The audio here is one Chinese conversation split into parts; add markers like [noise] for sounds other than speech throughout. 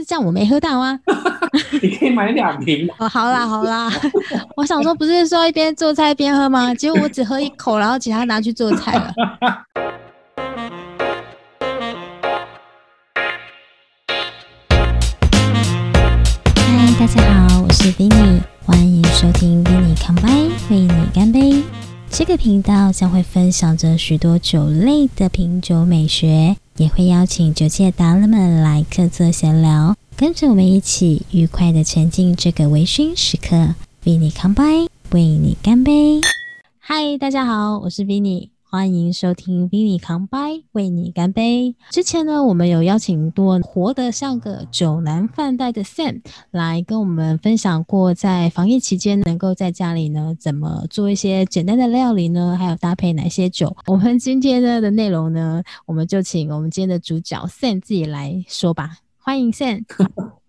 是这样，我没喝到啊。[laughs] 你可以买两瓶。哦，好啦好啦，[laughs] 我想说不是说一边做菜一边喝吗？结果我只喝一口，然后其他拿去做菜了。嗨，大家好，我是 Vinny，欢迎收听 Vinny Combine 为你干杯。这个频道将会分享着许多酒类的品酒美学，也会邀请酒界达人们来客座闲聊，跟着我们一起愉快的沉浸这个微醺时刻。为你干杯，为你干杯。嗨，大家好，我是比尼。欢迎收听 Vinny 康拜为你干杯。之前呢，我们有邀请多活得像个酒男饭袋的 Sam 来跟我们分享过，在防疫期间能够在家里呢怎么做一些简单的料理呢？还有搭配哪些酒？我们今天呢的内容呢，我们就请我们今天的主角 Sam 自己来说吧。欢迎 Sam。[laughs]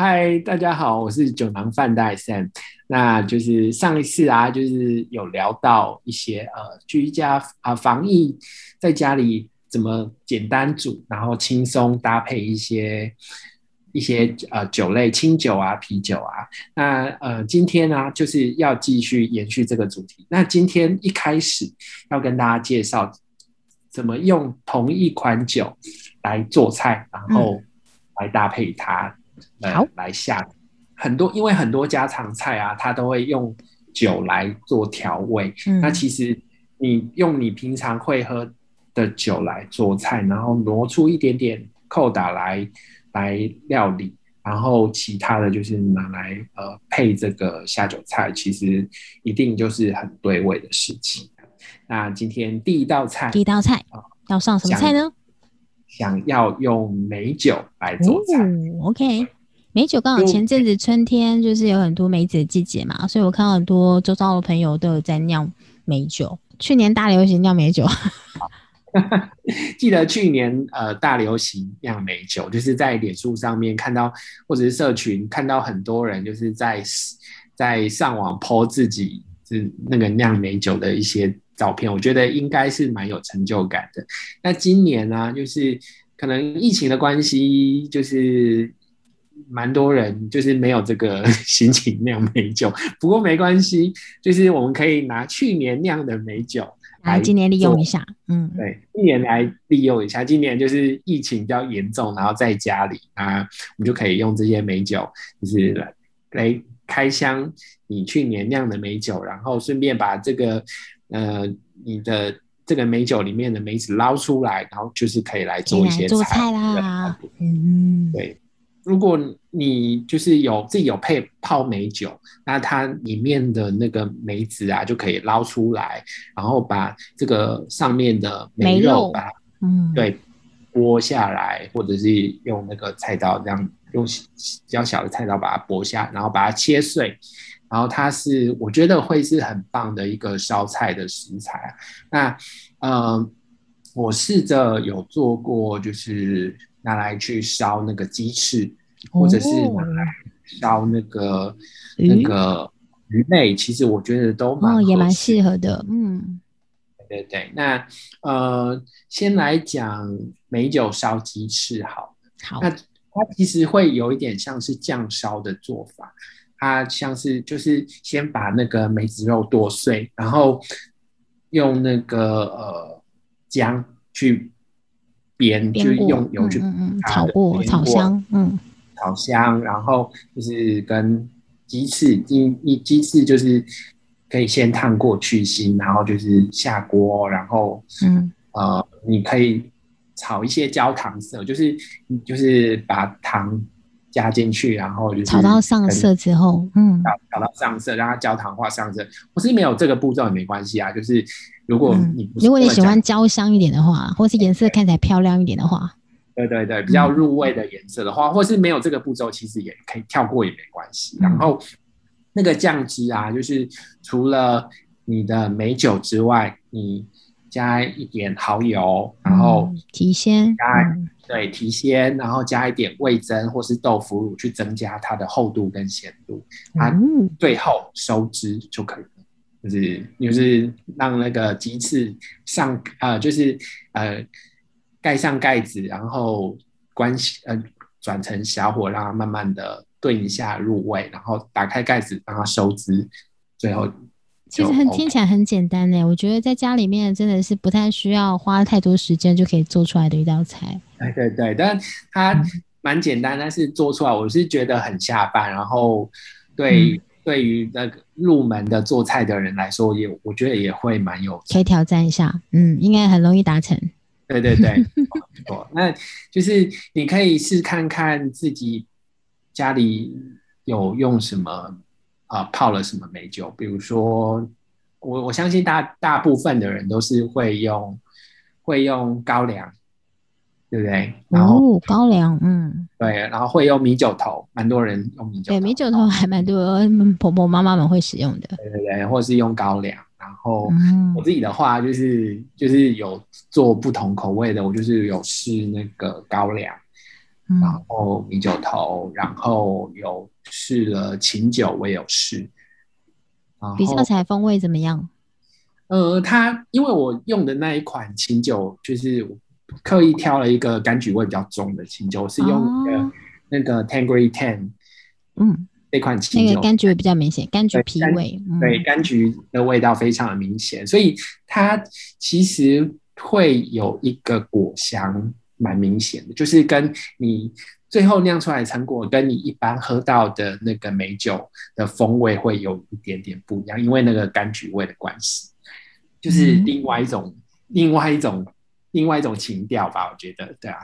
嗨，大家好，我是酒囊饭袋 Sam。那就是上一次啊，就是有聊到一些呃居家啊防疫在家里怎么简单煮，然后轻松搭配一些一些呃酒类，清酒啊、啤酒啊。那呃今天呢，就是要继续延续这个主题。那今天一开始要跟大家介绍怎么用同一款酒来做菜，然后来搭配它。好，来下很多，因为很多家常菜啊，它都会用酒来做调味。那其实你用你平常会喝的酒来做菜，然后挪出一点点扣打来来料理，然后其他的就是拿来呃配这个下酒菜，其实一定就是很对味的事情。那今天第一道菜，第一道菜要上什么菜呢？想要用美酒来做菜，OK。美酒刚好前阵子春天就是有很多梅子的季节嘛，所以我看到很多周遭的朋友都有在酿美酒。去年大流行酿美酒，记得去年呃大流行酿美酒，就是在脸书上面看到，或者是社群看到很多人就是在在上网 po 自己是那个酿美酒的一些照片，我觉得应该是蛮有成就感的。那今年呢，就是可能疫情的关系，就是。蛮多人就是没有这个 [laughs] 心情酿美酒，不过没关系，就是我们可以拿去年酿的美酒来今年利用一下。嗯，对，一年来利用一下。今年就是疫情比较严重，然后在家里啊，我们就可以用这些美酒，就是来来开箱你去年酿的美酒，然后顺便把这个呃你的这个美酒里面的梅子捞出来，然后就是可以来做一些做菜啦。嗯，对。如果你就是有自己有配泡梅酒，那它里面的那个梅子啊，就可以捞出来，然后把这个上面的梅肉把它，嗯，对，剥下来，或者是用那个菜刀这样用比较小的菜刀把它剥下，然后把它切碎，然后它是我觉得会是很棒的一个烧菜的食材。那呃，我试着有做过，就是拿来去烧那个鸡翅。或者是拿来烧那个那个鱼类，其实我觉得都蛮也蛮适合的。嗯，对对对。那呃，先来讲美酒烧鸡翅，好。好。那它其实会有一点像是酱烧的做法，它像是就是先把那个梅子肉剁碎，然后用那个呃姜去煸，就用油去炒过炒香，嗯。炒香，然后就是跟鸡翅，鸡一鸡翅就是可以先烫过去腥，然后就是下锅，然后嗯呃，你可以炒一些焦糖色，就是就是把糖加进去，然后就是炒到上色之后，嗯，炒炒到上色，让它焦糖化上色。我是没有这个步骤也没关系啊，就是如果你如果你喜欢焦香一点的话，或是颜色看起来漂亮一点的话。对对对，比较入味的颜色的话，或是没有这个步骤，其实也可以跳过也没关系。然后那个酱汁啊，就是除了你的美酒之外，你加一点蚝油，然后提鲜，加对提鲜，然后加一点味增或是豆腐乳去增加它的厚度跟咸度，它最后收汁就可以了。就是就是让那个鸡翅上呃，就是呃。盖上盖子，然后关呃转成小火，让它慢慢的炖一下入味，然后打开盖子让它收汁，最后其实很听起来很简单呢。我觉得在家里面真的是不太需要花太多时间就可以做出来的一道菜。对对对，但它蛮简单，但是做出来我是觉得很下饭，然后对。对于那个入门的做菜的人来说，也我觉得也会蛮有可以挑战一下，嗯，应该很容易达成。对对对，[laughs] 错。那就是你可以试看看自己家里有用什么啊泡了什么美酒，比如说我我相信大大部分的人都是会用会用高粱。对不对？然后高粱，嗯，对，然后会用米酒头，蛮多人用米酒头。对，米酒头还蛮多婆婆妈妈们会使用的。对对对，或者是用高粱。然后我自己的话，就是就是有做不同口味的，我就是有试那个高粱，然后米酒头，然后有试了琴酒，我也有试。比较起来风味怎么样？呃，它因为我用的那一款琴酒就是。刻意挑了一个柑橘味比较重的琴酒，是用那个那个 Tangerine Ten，嗯，那款琴酒，那个柑橘味比较明显，柑橘皮味，对，柑橘的味道非常的明显，所以它其实会有一个果香，蛮明显的，就是跟你最后酿出来的成果，跟你一般喝到的那个美酒的风味会有一点点不一样，因为那个柑橘味的关系，就是另外一种，另外一种。另外一种情调吧，我觉得，对啊，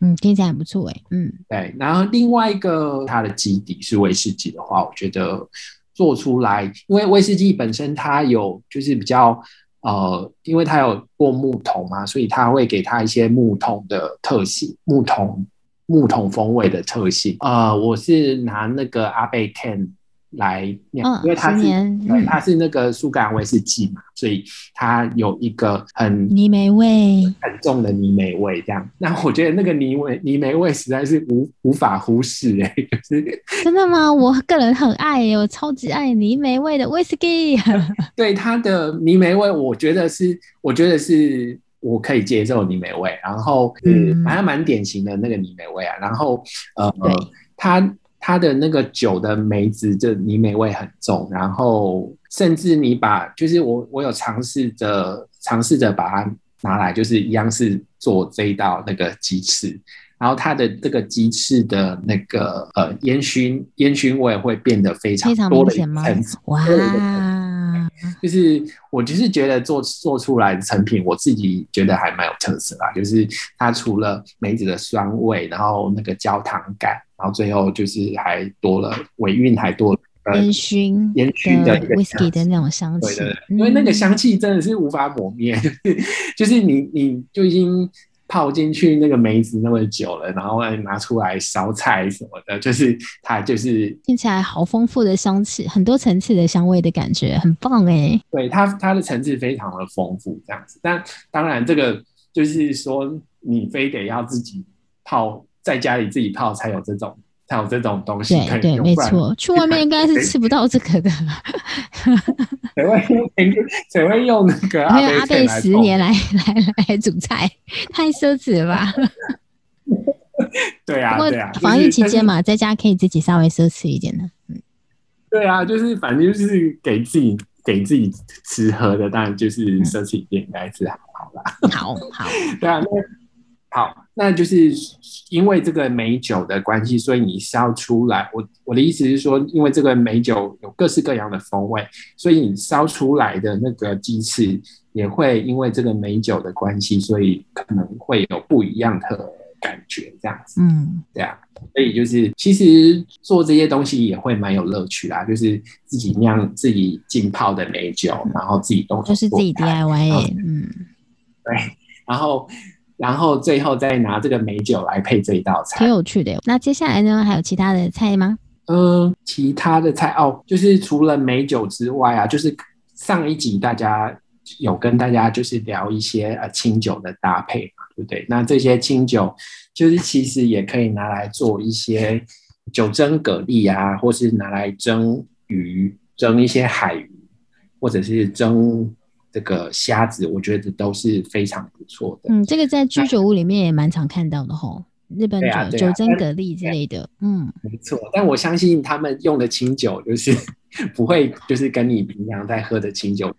嗯，听起来很不错哎，嗯，对。然后另外一个它的基底是威士忌的话，我觉得做出来，因为威士忌本身它有就是比较呃，因为他有过木桶嘛，所以他会给他一些木桶的特性，木桶木桶风味的特性。呃，我是拿那个阿贝 Ten。来酿，因为它是对它是那个苏格兰威士忌嘛，所以它有一个很泥煤味，很重的泥煤味。这样，那我觉得那个泥味泥煤味实在是无无法忽视哎，[laughs] 就是真的吗？我个人很爱，我超级爱泥煤味的威士忌。[laughs] 对它的泥煤味，我觉得是我觉得是我可以接受泥煤味，然后嗯，还蛮典型的那个泥煤味啊。然后呃，它。它的那个酒的梅子的泥煤味很重，然后甚至你把就是我我有尝试着尝试着把它拿来，就是一样是做这一道那个鸡翅，然后它的这个鸡翅的那个呃烟熏烟熏味会变得非常非常明显吗？哇！就是我就是觉得做做出来的成品，我自己觉得还蛮有特色啊。就是它除了梅子的酸味，然后那个焦糖感，然后最后就是还多了尾韵，还多烟熏烟熏的 whisky 的那种香气。对对，因为那个香气真的是无法抹灭，[laughs] 就是你你就已经。泡进去那个梅子那么久了，然后拿出来烧菜什么的，就是它就是听起来好丰富的香气，很多层次的香味的感觉，很棒哎。对它它的层次非常的丰富，这样子。但当然这个就是说，你非得要自己泡，在家里自己泡才有这种。有这种东西，对对，没错，[laughs] 去外面应该是吃不到这个的。谁会用？谁会用那个？没有阿贝十年来来来煮菜，太奢侈了吧？[laughs] 对啊，对啊，防疫期间嘛，在家可以自己稍微奢侈一点的。嗯，对啊，就是反正就是给自己给自己吃喝的，当然就是奢侈一点，应该是好啦。好好，[laughs] 对啊，那好，那就是因为这个美酒的关系，所以你烧出来，我我的意思是说，因为这个美酒有各式各样的风味，所以你烧出来的那个鸡翅也会因为这个美酒的关系，所以可能会有不一样的感觉，这样子。嗯，对啊，所以就是其实做这些东西也会蛮有乐趣啦，就是自己酿自己浸泡的美酒，然后自己动就是自己 DIY，嗯，对，然后。然后最后再拿这个美酒来配这一道菜，挺有趣的。那接下来呢，还有其他的菜吗？嗯，其他的菜哦，就是除了美酒之外啊，就是上一集大家有跟大家就是聊一些呃清酒的搭配嘛，对不对？那这些清酒就是其实也可以拿来做一些酒蒸蛤蜊啊，或是拿来蒸鱼、蒸一些海鱼，或者是蒸。这个虾子，我觉得都是非常不错的。嗯，这个在居酒屋里面也蛮常看到的吼。日本酒、酒蒸蛤蜊之类的。嗯，没错。但我相信他们用的清酒就是 [laughs] 不会，就是跟你平常在喝的清酒。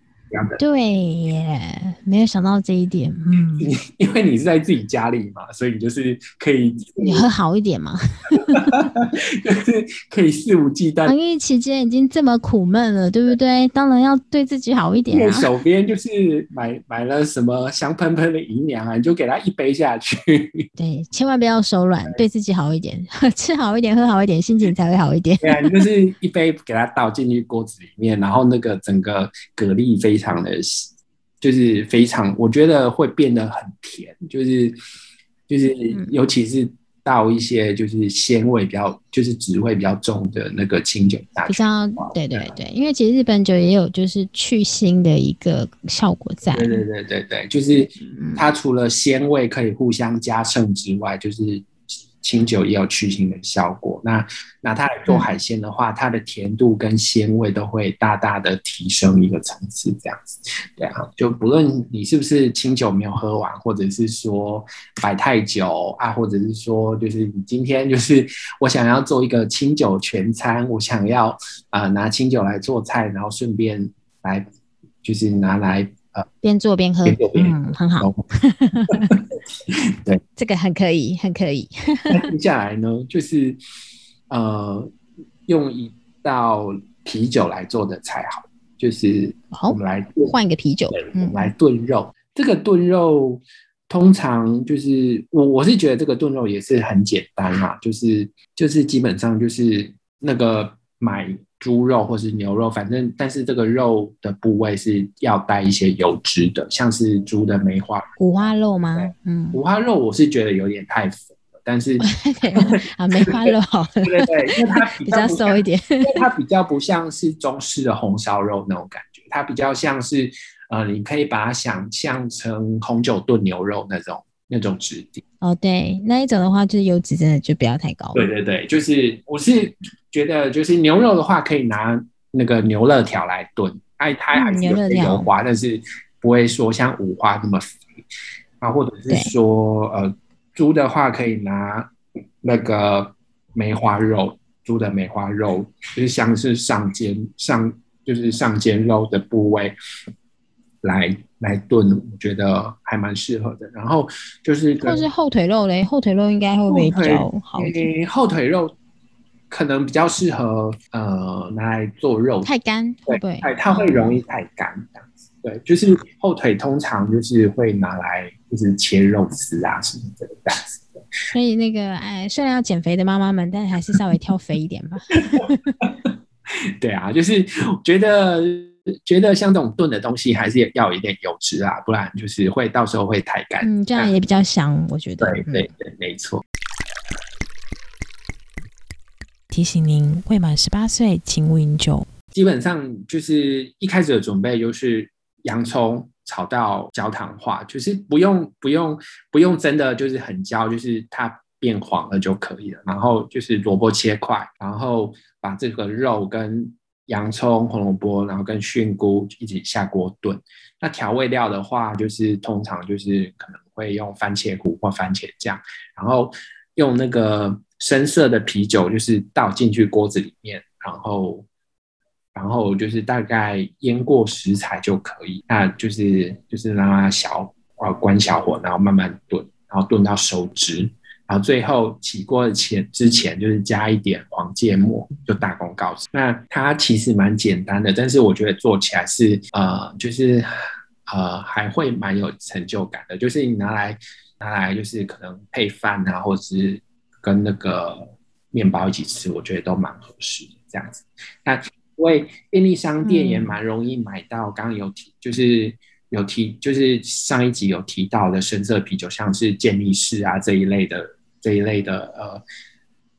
对耶，没有想到这一点。嗯，因为你是在自己家里嘛，所以你就是可以你喝好一点嘛，[laughs] 就是可以肆无忌惮。防疫期间已经这么苦闷了，对不对？当然要对自己好一点啊。手边就是买买了什么香喷喷的银两啊，你就给他一杯下去。对，千万不要手软，对自己好一点，[laughs] 吃好一点，喝好一点，心情才会好一点。对啊，你就是一杯给他倒进去锅子里面，然后那个整个蛤蜊非常。非常的，就是非常，我觉得会变得很甜，就是就是，尤其是到一些就是鲜味比较，就是滋味比较重的那个清酒，比较对对对，因为其实日本酒也有就是去腥的一个效果在，对对对对对，就是它除了鲜味可以互相加成之外，就是。清酒也有去腥的效果。那拿它来做海鲜的话，它的甜度跟鲜味都会大大的提升一个层次。这样子，对啊，就不论你是不是清酒没有喝完，或者是说摆太久啊，或者是说就是你今天就是我想要做一个清酒全餐，我想要啊拿清酒来做菜，然后顺便来就是拿来。呃，边做边喝，嗯，很好。[laughs] 对，这个很可以，很可以。那接下来呢，就是呃，用一道啤酒来做的菜，好，就是我们来换一个啤酒，我们来炖肉。这个炖肉通常就是我我是觉得这个炖肉也是很简单嘛，就是就是基本上就是那个买。猪肉或是牛肉，反正但是这个肉的部位是要带一些油脂的，像是猪的梅花五花肉吗？嗯，五花肉我是觉得有点太肥了，但是 [laughs] 啊梅花肉好，对对对，因为它比较瘦一点，因为它比较不像是中式的红烧肉那种感觉，它比较像是呃，你可以把它想象成红酒炖牛肉那种那种质地。哦，对，那一种的话就是油脂真的就不要太高。对对对，就是我是。觉得就是牛肉的话，可以拿那个牛肋条来炖，哎，它还是有油滑，但是不会说像五花那么肥啊。或者是说，呃，猪的话可以拿那个梅花肉，猪的梅花肉就是像是上肩上就是上肩肉的部位来来炖，我觉得还蛮适合的。然后就是，或是后腿肉嘞，后腿肉应该会比较好一点？后腿肉。可能比较适合呃拿来做肉，太干会不会？哎，它会容易太干这样子。对，就是后腿通常就是会拿来就是切肉丝啊什么这个样子。所以那个哎，虽然要减肥的妈妈们，但还是稍微挑肥一点吧。[laughs] 对啊，就是觉得觉得像这种炖的东西，还是要有一点油脂啊，不然就是会到时候会太干。嗯，这样也比较香，我觉得。对对对，没错。提醒您，未满十八岁请勿饮酒。基本上就是一开始的准备就是洋葱炒到焦糖化，就是不用不用不用真的就是很焦，就是它变黄了就可以了。然后就是萝卜切块，然后把这个肉跟洋葱、红萝卜，然后跟菌菇一起下锅炖。那调味料的话，就是通常就是可能会用番茄糊或番茄酱，然后用那个。深色的啤酒就是倒进去锅子里面，然后，然后就是大概腌过食材就可以。那就是就是让它小呃关小火，然后慢慢炖，然后炖到收汁，然后最后起锅的前之前就是加一点黄芥末，就大功告成。那它其实蛮简单的，但是我觉得做起来是呃就是呃还会蛮有成就感的，就是你拿来拿来就是可能配饭啊，或者是。跟那个面包一起吃，我觉得都蛮合适的这样子。那因为便利商店也蛮容易买到，刚刚有提，就是有提，就是上一集有提到的深色啤酒，像是健力士啊这一类的这一类的呃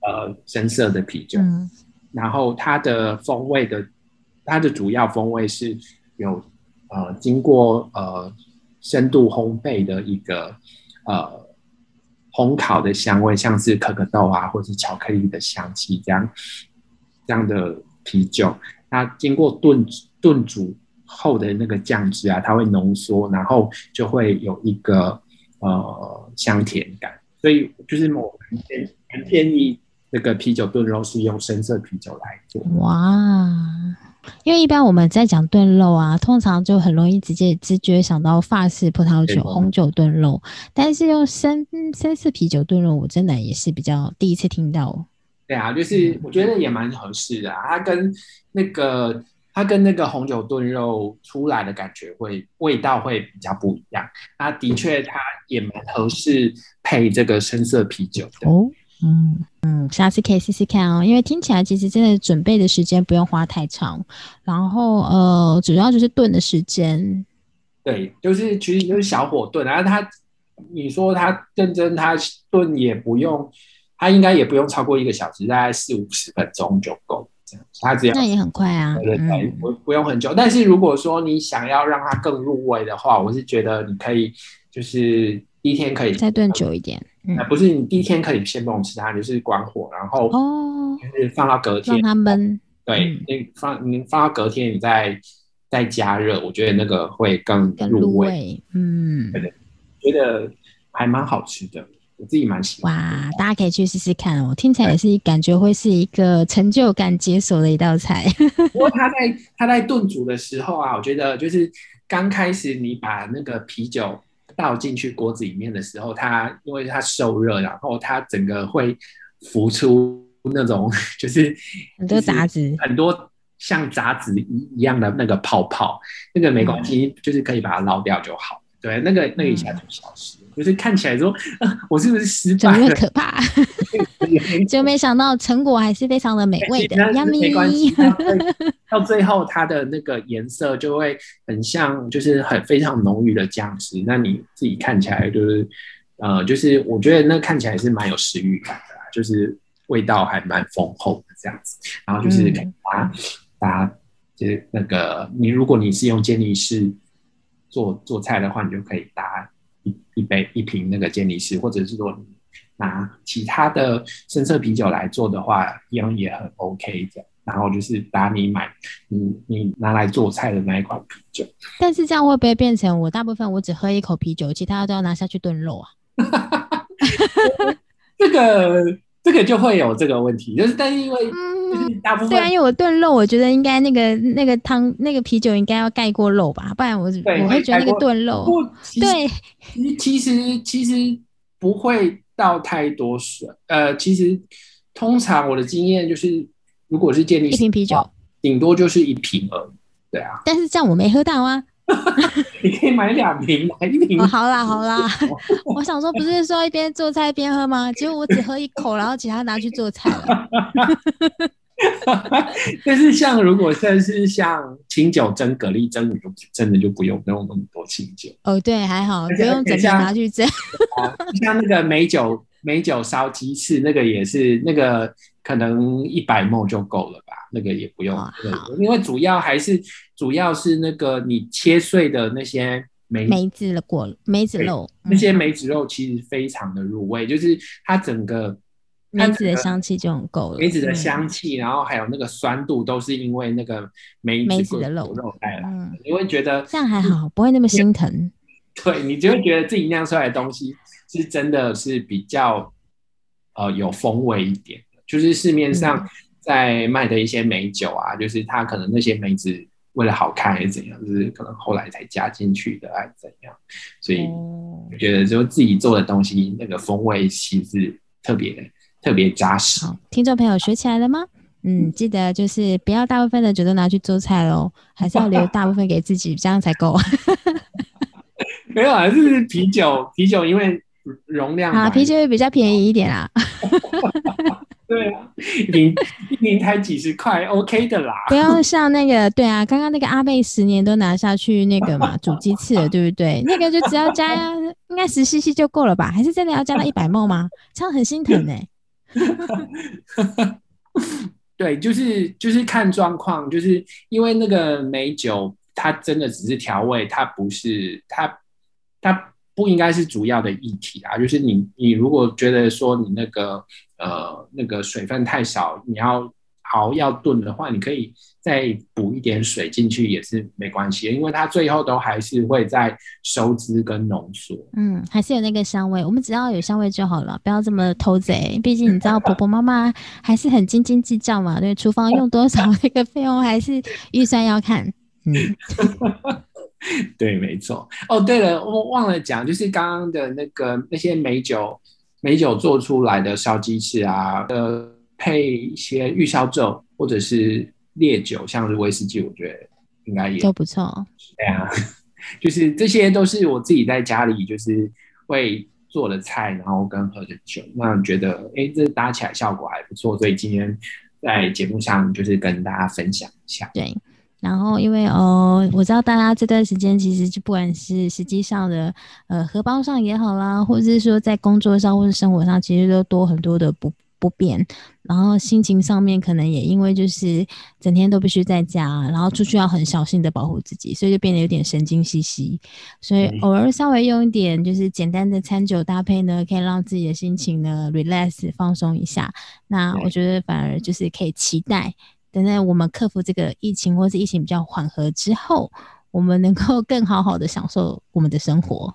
呃深色的啤酒。然后它的风味的，它的主要风味是有呃经过呃深度烘焙的一个呃。烘烤的香味，像是可可豆啊，或者是巧克力的香气，这样这样的啤酒，它经过炖炖煮后的那个酱汁啊，它会浓缩，然后就会有一个呃香甜感。所以就是我很建议那个啤酒炖肉是用深色啤酒来做。哇，因为一般我们在讲炖肉啊，通常就很容易直接直觉想到法式葡萄酒、红酒炖肉，但是用深深色啤酒炖肉，我真的也是比较第一次听到。对啊，就是我觉得也蛮合适的，它跟那个它跟那个红酒炖肉出来的感觉会味道会比较不一样。那的确，它也蛮合适配这个深色啤酒的。哦，嗯嗯，下次可以试试看哦，因为听起来其实真的准备的时间不用花太长，然后呃，主要就是炖的时间。对，就是其实就是小火炖，然后它你说它认真，它炖也不用。它应该也不用超过一个小时，大概四五十分钟就够这样。它只要那也很快啊，对对对，不不用很久。但是如果说你想要让它更入味的话，我是觉得你可以就是一天可以再炖久一点。嗯，不是你第一天可以先不用吃它，就是关火，然后哦，就是放到隔天让它焖。对，你放你放到隔天，你再再加热，我觉得那个会更入味。嗯，对对，觉得还蛮好吃的。我自己蛮喜欢哇，大家可以去试试看哦。听起来也是感觉会是一个成就感解锁的一道菜。[laughs] 不过他在他在炖煮的时候啊，我觉得就是刚开始你把那个啤酒倒进去锅子里面的时候，它因为它受热，然后它整个会浮出那种就是很多杂质，很多像杂质一一样的那个泡泡，那个没关系，就是可以把它捞掉就好。对，那个那个一下就消失。就是看起来说，我是不是失败了？可怕，[laughs] 就没想到成果还是非常的美味的。没关系，到最后它的那个颜色就会很像，就是很非常浓郁的酱汁。那你自己看起来就是，呃，就是我觉得那看起来是蛮有食欲感的，就是味道还蛮丰厚的这样子。然后就是把把就是那个你，如果你是用健力士做做菜的话，你就可以搭。一一杯一瓶那个健力士，或者是说拿其他的深色啤酒来做的话，一样也很 OK 这样。然后就是打你买你你拿来做菜的那一款啤酒。但是这样会不会变成我大部分我只喝一口啤酒，其他都要拿下去炖肉啊？[laughs] 这个这个就会有这个问题，就是但是因为。大部分对啊，因为我炖肉，我觉得应该那个那个汤那个啤酒应该要盖过肉吧，不然我我会觉得那个炖肉对，其实其实不会倒太多水。呃，其实通常我的经验就是，如果是建立一瓶啤酒，顶多就是一瓶而已。对啊，但是这样我没喝到啊。[laughs] 你可以买两瓶，买一瓶。好啦好啦，[laughs] 我想说，不是说一边做菜一边喝吗？结果我只喝一口，然后其他拿去做菜了。[laughs] 但是像如果算是像清酒蒸蛤蜊蒸鱼，就真的就不用用那么多清酒。哦，对，还好不用整个拿去蒸。像那个美酒美酒烧鸡翅，那个也是那个可能一百沫就够了吧？那个也不用，因为主要还是主要是那个你切碎的那些梅梅子的果梅子肉，那些梅子肉其实非常的入味，就是它整个梅子的香气就很够了。梅子的香气，然后还有那个酸度，都是因为那个梅梅子的肉肉带来的。你会觉得这样还好，不会那么心疼。对，你就会觉得自己酿出来的东西是真的是比较呃有风味一点的，就是市面上。在卖的一些美酒啊，就是它可能那些梅子为了好看还是怎样，就是可能后来才加进去的，还是怎样，所以我觉得就自己做的东西那个风味其实特别特别扎实。听众朋友学起来了吗？嗯，记得就是不要大部分的酒都拿去做菜喽，还是要留大部分给自己，这样才够。[laughs] 没有啊，是啤酒，啤酒因为容量啊，啤酒也比较便宜一点啊。[laughs] 对啊，一瓶 [laughs] 一瓶才几十块，OK 的啦。[laughs] 不要像那个，对啊，刚刚那个阿贝十年都拿下去那个嘛煮鸡翅了，对不对？[laughs] 那个就只要加，应该十 CC 就够了吧？还是真的要加到一百沫吗？这样很心疼哎。对，就是就是看状况，就是因为那个美酒，它真的只是调味，它不是它它不应该是主要的议题啊。就是你你如果觉得说你那个。呃，那个水分太少，你要熬要炖的话，你可以再补一点水进去也是没关系，因为它最后都还是会在收汁跟浓缩。嗯，还是有那个香味，我们只要有香味就好了，不要这么偷贼。毕竟你知道婆婆妈妈还是很斤斤计较嘛，对，厨房用多少 [laughs] 那个费用还是预算要看。嗯，[laughs] [laughs] 对，没错。哦，对了，我忘了讲，就是刚刚的那个那些美酒，美酒做出来的烧鸡翅啊，呃，配一些玉烧酒或者是烈酒，像是威士忌，我觉得应该也都不错。对啊，[laughs] 就是这些都是我自己在家里就是会做的菜，然后跟喝的酒，那觉得哎，这搭起来效果还不错，所以今天在节目上就是跟大家分享一下。对。然后，因为哦，我知道大家这段时间其实就不管是实际上的呃荷包上也好啦，或者是说在工作上或者生活上，其实都多很多的不不便。然后心情上面可能也因为就是整天都必须在家，然后出去要很小心的保护自己，所以就变得有点神经兮兮。所以偶尔稍微用一点就是简单的餐酒搭配呢，可以让自己的心情呢 relax 放松一下。那我觉得反而就是可以期待。等待我们克服这个疫情，或是疫情比较缓和之后，我们能够更好好的享受我们的生活。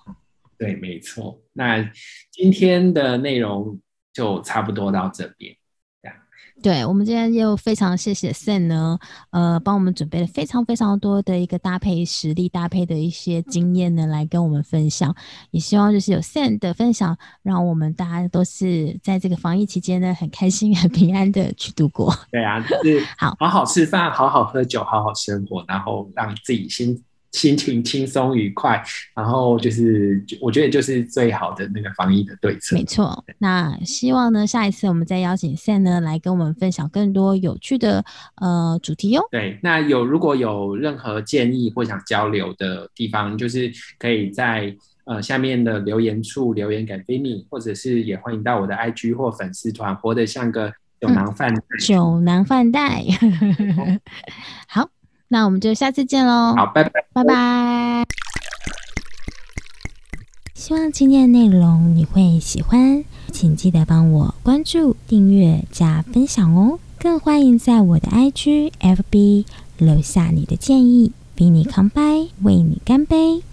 对，没错。那今天的内容就差不多到这边。对我们今天又非常谢谢 Sen 呢，呃，帮我们准备了非常非常多的一个搭配实力搭配的一些经验呢，来跟我们分享。也希望就是有 Sen 的分享，让我们大家都是在这个防疫期间呢，很开心、[laughs] 很平安的去度过。对啊，就是 [laughs] 好好好吃饭，好好喝酒，好好生活，然后让自己心。心情轻松愉快，然后就是我觉得就是最好的那个防疫的对策。没错，那希望呢下一次我们再邀请 Sam 呢来跟我们分享更多有趣的呃主题哟。对，那有如果有任何建议或想交流的地方，就是可以在呃下面的留言处留言给 Vinny，或者是也欢迎到我的 IG 或粉丝团，活得像个酒囊饭袋。酒囊饭袋，[laughs] 好。那我们就下次见喽！好，拜拜，拜拜。希望今天的内容你会喜欢，请记得帮我关注、订阅、加分享哦。更欢迎在我的 IG、FB 留下你的建议，比你 come by 为你干杯。